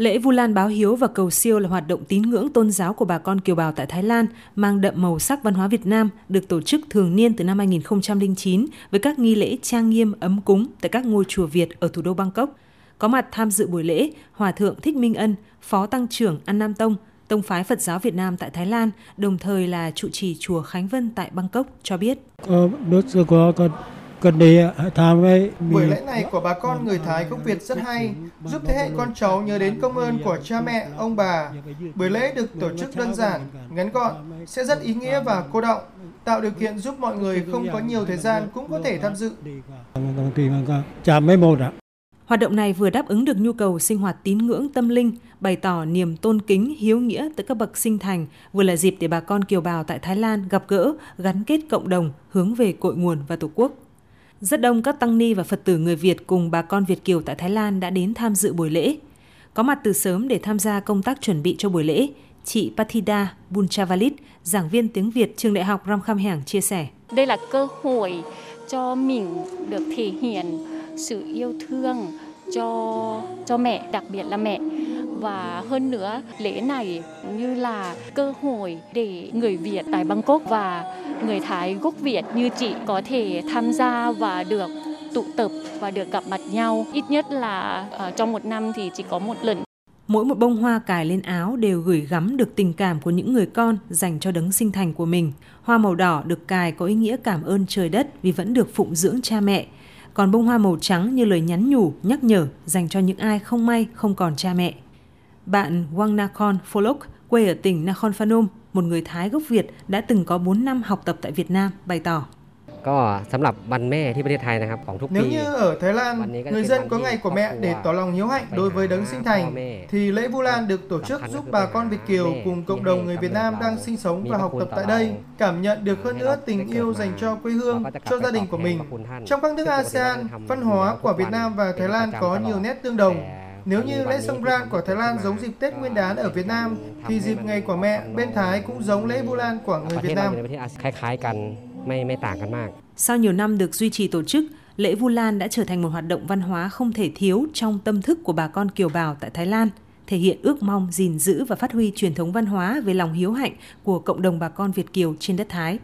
Lễ Vu Lan báo hiếu và cầu siêu là hoạt động tín ngưỡng tôn giáo của bà con kiều bào tại Thái Lan, mang đậm màu sắc văn hóa Việt Nam, được tổ chức thường niên từ năm 2009 với các nghi lễ trang nghiêm ấm cúng tại các ngôi chùa Việt ở thủ đô Bangkok. Có mặt tham dự buổi lễ, Hòa thượng Thích Minh Ân, Phó Tăng trưởng An Nam Tông, Tông phái Phật giáo Việt Nam tại Thái Lan, đồng thời là trụ trì chùa Khánh Vân tại Bangkok cho biết. Buổi lễ này của bà con người Thái gốc Việt rất hay, giúp thế hệ con cháu nhớ đến công ơn của cha mẹ, ông bà. Buổi lễ được tổ chức đơn giản, ngắn gọn, sẽ rất ý nghĩa và cô động, tạo điều kiện giúp mọi người không có nhiều thời gian cũng có thể tham dự. Hoạt động này vừa đáp ứng được nhu cầu sinh hoạt tín ngưỡng tâm linh, bày tỏ niềm tôn kính, hiếu nghĩa tới các bậc sinh thành, vừa là dịp để bà con kiều bào tại Thái Lan gặp gỡ, gắn kết cộng đồng, hướng về cội nguồn và Tổ quốc. Rất đông các tăng ni và Phật tử người Việt cùng bà con Việt Kiều tại Thái Lan đã đến tham dự buổi lễ. Có mặt từ sớm để tham gia công tác chuẩn bị cho buổi lễ, chị Pathida Bunchavalit, giảng viên tiếng Việt trường đại học Ramkhamhaeng chia sẻ. Đây là cơ hội cho mình được thể hiện sự yêu thương cho cho mẹ, đặc biệt là mẹ và hơn nữa lễ này như là cơ hội để người Việt tại Bangkok và người Thái gốc Việt như chị có thể tham gia và được tụ tập và được gặp mặt nhau ít nhất là uh, trong một năm thì chỉ có một lần mỗi một bông hoa cài lên áo đều gửi gắm được tình cảm của những người con dành cho đấng sinh thành của mình. Hoa màu đỏ được cài có ý nghĩa cảm ơn trời đất vì vẫn được phụng dưỡng cha mẹ. Còn bông hoa màu trắng như lời nhắn nhủ, nhắc nhở dành cho những ai không may không còn cha mẹ. Bạn Wang Nakhon Pholok, quê ở tỉnh Nakhon Phanom, một người Thái gốc Việt đã từng có 4 năm học tập tại Việt Nam, bày tỏ. ก็สำหรับวันแม่ที่ประเทศไทยนะครับของทุกปี Nếu như ở Thái Lan, người dân có ngày của mẹ để tỏ lòng hiếu hạnh đối với đấng sinh thành, thì lễ Vu Lan được tổ chức giúp bà con Việt Kiều cùng cộng đồng người Việt Nam đang sinh sống và học tập tại đây cảm nhận được hơn nữa tình yêu dành cho quê hương, cho gia đình của mình. Trong các nước ASEAN, văn hóa của Việt Nam và Thái Lan có nhiều nét tương đồng. nếu như lễ Songkran của Thái Lan giống dịp Tết Nguyên đán ở Việt Nam, thì dịp Ngày của Mẹ bên Thái cũng giống lễ Vu Lan của người Việt Nam. Sau nhiều năm được duy trì tổ chức, lễ Vu Lan đã trở thành một hoạt động văn hóa không thể thiếu trong tâm thức của bà con kiều bào tại Thái Lan thể hiện ước mong gìn giữ và phát huy truyền thống văn hóa về lòng hiếu hạnh của cộng đồng bà con Việt Kiều trên đất Thái.